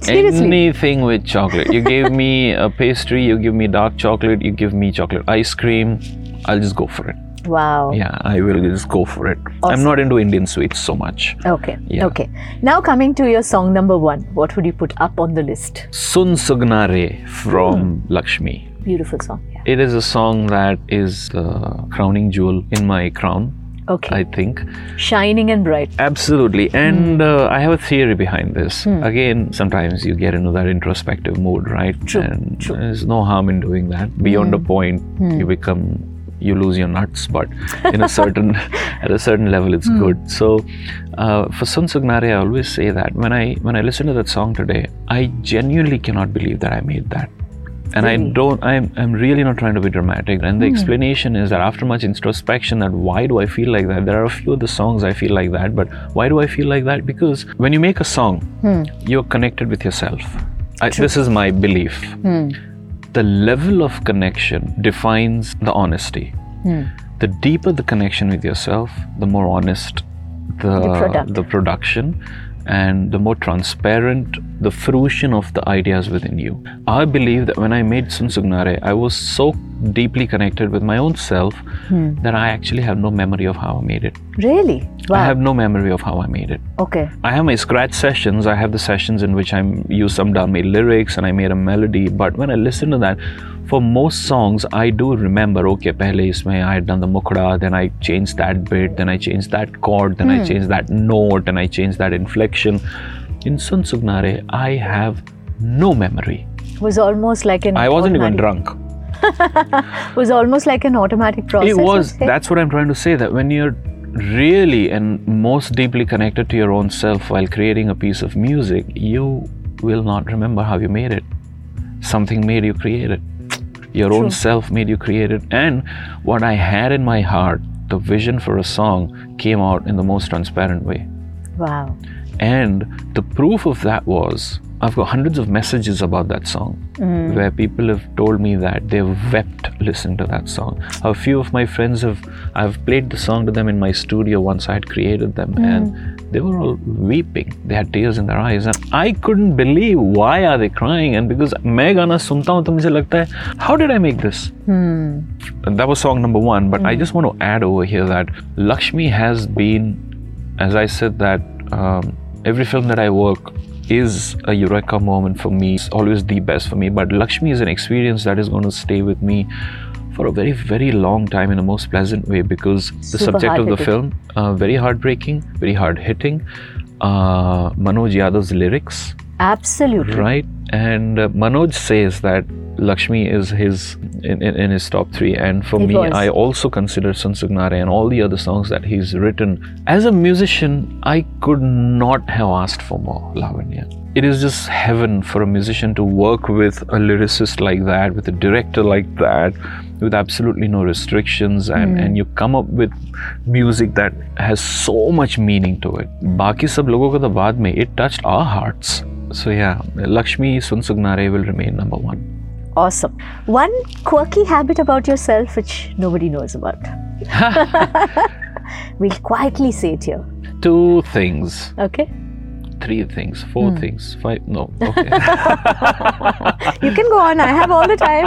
Seriously? Anything with chocolate. You gave me [laughs] a pastry, you give me dark chocolate, you give me chocolate ice cream, I'll just go for it. Wow. Yeah, I will just go for it. I'm not into Indian sweets so much. Okay. Yeah. Okay. Now coming to your song number one, what would you put up on the list? Sun Sugnare from Hmm. Laxmi. Beautiful song. Yeah. It is a song that is the crowning jewel in my crown, Okay. I think. Shining and bright. Absolutely. And uh, I have a theory behind this. Hmm. Again, sometimes you get into that introspective mood, right? True, And true. Hmm. there's no harm in doing that. Beyond a point, you become you lose your nuts, but in a [laughs] certain at a certain level, it's Hmm. good. So, uh, for Sun Sugnare, I always say that when I when I listen to that song today, I genuinely cannot believe that I made that. And I don't, I'm, I'm really not trying to be dramatic. And the explanation is that after much introspection, that why do I feel like that? There are a few of the songs I feel like that, but why do I feel like that? Because when you make a song, Hmm. you're connected with yourself. I, this is my belief. Hmm. The level of connection defines the honesty. Hmm. The deeper the connection with yourself, the more honest the, The the production and the more transparent the fruition of the ideas within you. I believe that when I made Sun Sugnare, I was so deeply connected with my own self Hmm. that I actually have no memory of how I made it. Really? Wow. I have no memory of how I made it. okay. I have my scratch sessions. I have the sessions in which I use some dummy lyrics and I made a melody. But when I listen to that, for most songs, I do remember. Okay, pehle isme I had done the mukda, then I changed that bit, then I changed that chord, then I hmm. changed that note, and I changed that inflection. In Sun Sugnare, I have no memory It was almost like an I wasn't even drunk it [laughs] was almost like an automatic process. It was. That's what I'm trying to say. That when you're really and most deeply connected to your own self while creating a piece of music, you will not remember how you made it. Something made you create it. Your True. own self made you create it. And what I had in my heart, the vision for a song, came out in the most transparent way. Wow. And the proof of that was I've got hundreds of messages about that song mm. where people have told me that they've wept listening to that song. A few of my friends have, I've played the song to them in my studio once I had created them mm. and they were all weeping. They had tears in their eyes. And I couldn't believe why are they crying. And because मैं गाना how did I make this? Hmm. That was song number one. But hmm. I just want to add over here that Laxmi has been, as I said, that um, every film that I work is a eureka moment for me. It's always the best for me. But Laxmi is an experience that is going to stay with me for a very, very long time in a most pleasant way because the Super subject of the film, uh, very heartbreaking, very hard hitting. Uh, Manoj Yadav's lyrics, Absolutely. right? And uh, Manoj says that Laxmi is his in, in, in his top three, and for It me, was. I also consider Sansugnare and all the other songs that he's written. As a musician, I could not have asked for more, Lavanya it is just heaven for a musician to work with a lyricist like that, with a director like that, with absolutely no restrictions, and, mm. and you come up with music that has so much meaning to it. Baki sab logo ka baad mein, it touched our hearts. So yeah, Laxmi Sunsugnare will remain number one. Awesome. One quirky habit about yourself which nobody knows about. [laughs] [laughs] we'll quietly say it here. Two things. Okay three things, four Hmm. things, five. No, okay. [laughs] You can go on. I have all the time.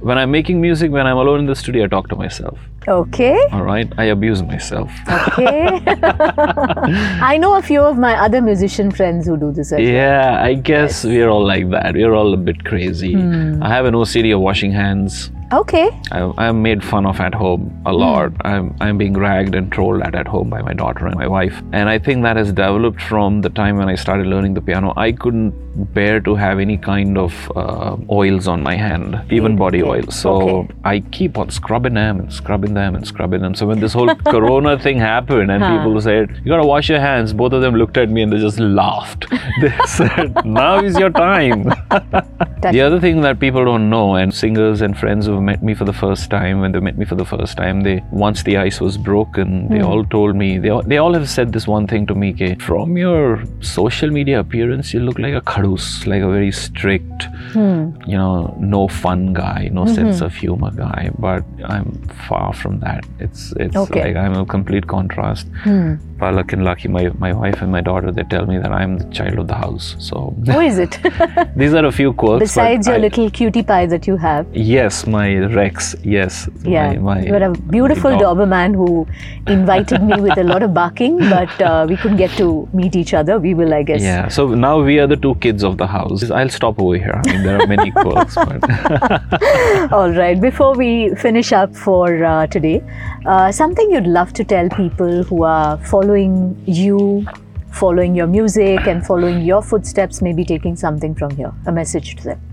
[laughs] when I'm making music, when I'm alone in the studio, I talk to myself. okay. All right, I abuse myself. Okay. [laughs] I know a few of my other musician friends who do this well. Yeah, I guess we're all like that. We're all a bit crazy. Hmm. I have an OCD of washing hands. Okay. I, I'm made fun of at home a lot. I'm, I'm being ragged and trolled at at home by my daughter and my wife. And I think that has developed from the time when I started learning the piano. I couldn't bear to have any kind of uh, oils on my hand, even body Okay. oil. So Okay. I keep on scrubbing them and scrubbing them and scrubbing them. So when this whole [laughs] corona thing happened and Huh. people said, You gotta wash your hands, both of them looked at me and they just laughed. [laughs] they said, Now is your time. [laughs] The other thing that people don't know, and singers and friends who met me for the first time, when they met me for the first time, they once the ice was broken, they hmm. all told me they all, they all have said this one thing to me, Ke, from your social media appearance, you look like a khadus, like a very strict, hmm. you know, no fun guy, no mm-hmm. sense of humor guy. But I'm far from that. It's it's Okay. like I'm a complete contrast. Hmm. Palak and Lucky, my, my wife and my daughter, they tell me that I'm the child of the house. So Who is it? [laughs] these are a few quirks. Besides your I- little cutie pie that you have. Yes, my Rex. Yes. Yeah. My, my You're a beautiful. Doberman who invited me with a lot of barking, [laughs] but uh, we couldn't get to meet each other. We will, I guess. Yeah. So now we are the two kids of the house. I'll stop over here. I mean, there are many [laughs] quirks, but [laughs] All right. Before we finish up for uh, today, uh, something you'd love to tell people who are following you, following your music, and following your footsteps, maybe taking something from here, a message to them.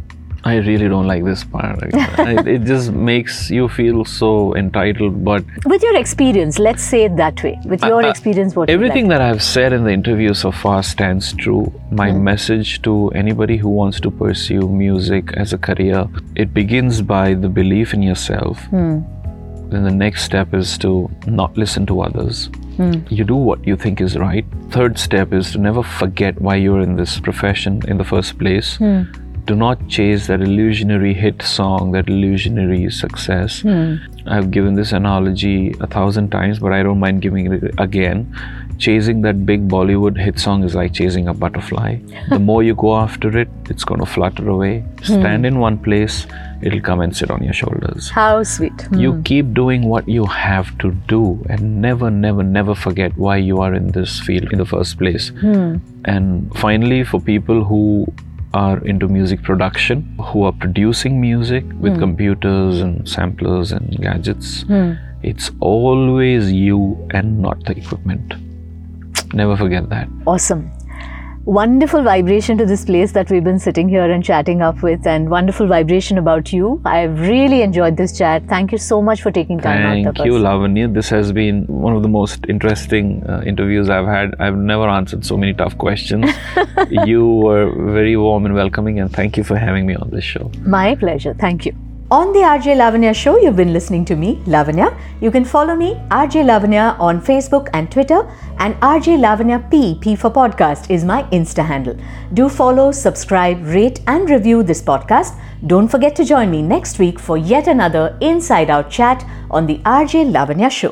I really don't like this part. I- [laughs] it just makes you feel so entitled. But With your experience, let's say it that way. With your experience, what everything that I've said in the interview so far stands true. My Hmm. message to anybody who wants to pursue music as a career, it begins by the belief in yourself. Hmm. Then the next step is to not listen to others. Hmm. You do what you think is right. Third step is to never forget why you're in this profession in the first place. Hmm. Do not chase that illusionary hit song, that illusionary success. Hmm. I've given this analogy a thousand times, but I don't mind giving it again. Chasing that big Bollywood hit song is like chasing a butterfly. the [laughs] more you go after it, it's going to flutter away. Stand in one place, it'll come and sit on your shoulders. How sweet. Hmm. You keep doing what you have to do and never, never, never forget why you are in this field in the first place. And finally, for people who are into music production, who are producing music with hmm. computers and samplers and gadgets, hmm. it's always you and not the equipment. Never forget that. Awesome. Wonderful vibration to this place that we've been sitting here and chatting up with, and wonderful vibration about you. I've really enjoyed this chat. Thank you so much for taking time. Thank you, Lavanya. This has been one of the most interesting uh, interviews I've had. I've never answered so many tough questions. [laughs] you were very warm and welcoming, and thank you for having me on this show. My pleasure. Thank you. On the RJ Lavanya show, you've been listening to me, Lavanya. You can follow me, RJ Lavanya, on Facebook and Twitter, and RJ Lavanya P, P for podcast, is my Insta handle. Do follow, subscribe, rate, and review this podcast. Don't forget to join me next week for yet another inside out chat on the RJ Lavanya show.